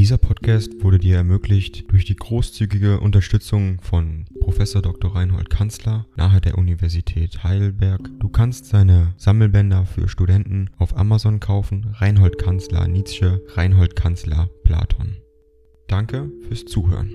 Dieser Podcast wurde dir ermöglicht durch die großzügige Unterstützung von Professor Dr. Reinhold Kanzler nahe der Universität Heidelberg. Du kannst seine Sammelbänder für Studenten auf Amazon kaufen. Reinhold Kanzler Nietzsche, Reinhold Kanzler Platon. Danke fürs Zuhören.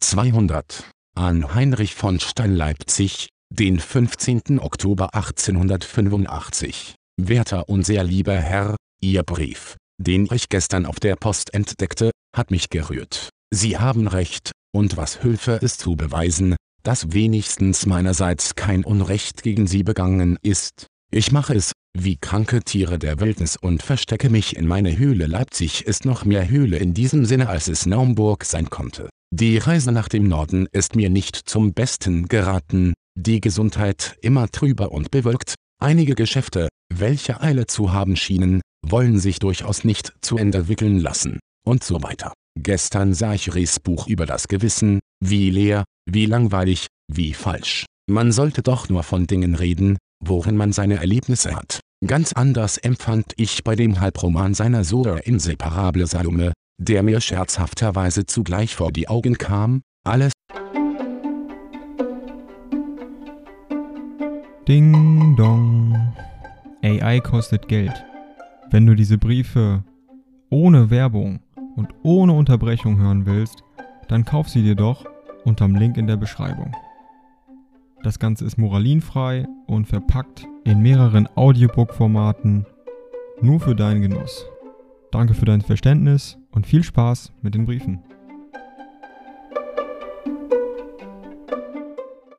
200 an Heinrich von Stein Leipzig, den 15. Oktober 1885. Werter und sehr lieber Herr, Ihr Brief, den ich gestern auf der Post entdeckte, hat mich gerührt. Sie haben recht, und was Hilfe es zu beweisen, dass wenigstens meinerseits kein Unrecht gegen Sie begangen ist. Ich mache es, wie kranke Tiere der Wildnis und verstecke mich in meine Höhle. Leipzig ist noch mehr Höhle in diesem Sinne als es Naumburg sein konnte. Die Reise nach dem Norden ist mir nicht zum Besten geraten, die Gesundheit immer trüber und bewölkt, einige Geschäfte, welche Eile zu haben schienen, wollen sich durchaus nicht zu Ende wickeln lassen, und so weiter. Gestern sah ich Ries Buch über das Gewissen, wie leer, wie langweilig, wie falsch. Man sollte doch nur von Dingen reden, worin man seine Erlebnisse hat. Ganz anders empfand ich bei dem Halbroman seiner Sora Inseparable Salome, der mir scherzhafterweise zugleich vor die Augen kam, alles Ding dong. AI kostet Geld. Wenn du diese Briefe ohne Werbung und ohne Unterbrechung hören willst, dann kauf sie dir doch unterm Link in der Beschreibung. Das Ganze ist moralinfrei und verpackt in mehreren Audiobook-Formaten nur für deinen Genuss. Danke für dein Verständnis und viel Spaß mit den Briefen.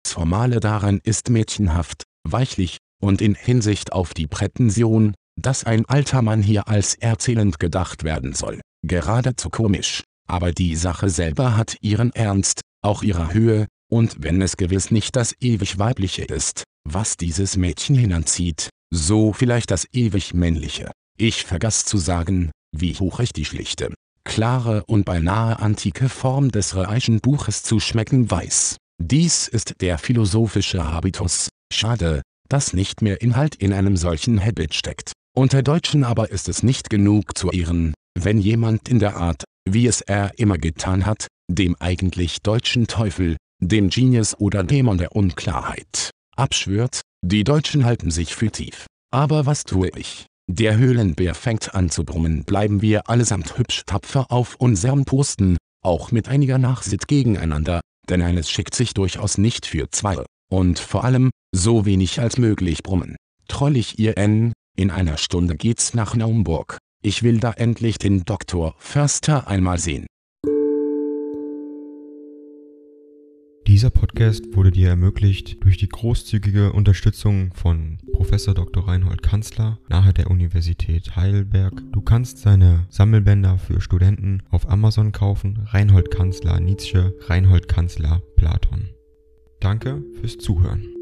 Das Formale daran ist mädchenhaft, weichlich, und in Hinsicht auf die Prätension, dass ein alter Mann hier als erzählend gedacht werden soll, geradezu komisch. Aber die Sache selber hat ihren Ernst, auch ihre Höhe, und wenn es gewiss nicht das ewig Weibliche ist, was dieses Mädchen hinanzieht, so vielleicht das ewig Männliche. Ich vergaß zu sagen, wie hoch ich die schlichte, klare und beinahe antike Form des Reischen Buches zu schmecken weiß. Dies ist der philosophische Habitus. Schade, dass nicht mehr Inhalt in einem solchen Habit steckt. Unter Deutschen aber ist es nicht genug zu ehren, wenn jemand in der Art, wie es er immer getan hat, dem eigentlich deutschen Teufel, dem Genius oder Dämon der Unklarheit, abschwört, die Deutschen halten sich für tief. Aber was tue ich? Der Höhlenbär fängt an zu brummen. Bleiben wir allesamt hübsch tapfer auf unserem Posten, auch mit einiger Nachsitt gegeneinander, denn eines schickt sich durchaus nicht für zwei. Und vor allem, so wenig als möglich brummen. Trollig ihr N, in einer Stunde geht's nach Naumburg. Ich will da endlich den Doktor Förster einmal sehen. Dieser Podcast wurde dir ermöglicht durch die großzügige Unterstützung von Professor Dr. Reinhold Kanzler nahe der Universität Heidelberg. Du kannst seine Sammelbänder für Studenten auf Amazon kaufen. Reinhold Kanzler Nietzsche, Reinhold Kanzler Platon. Danke fürs Zuhören.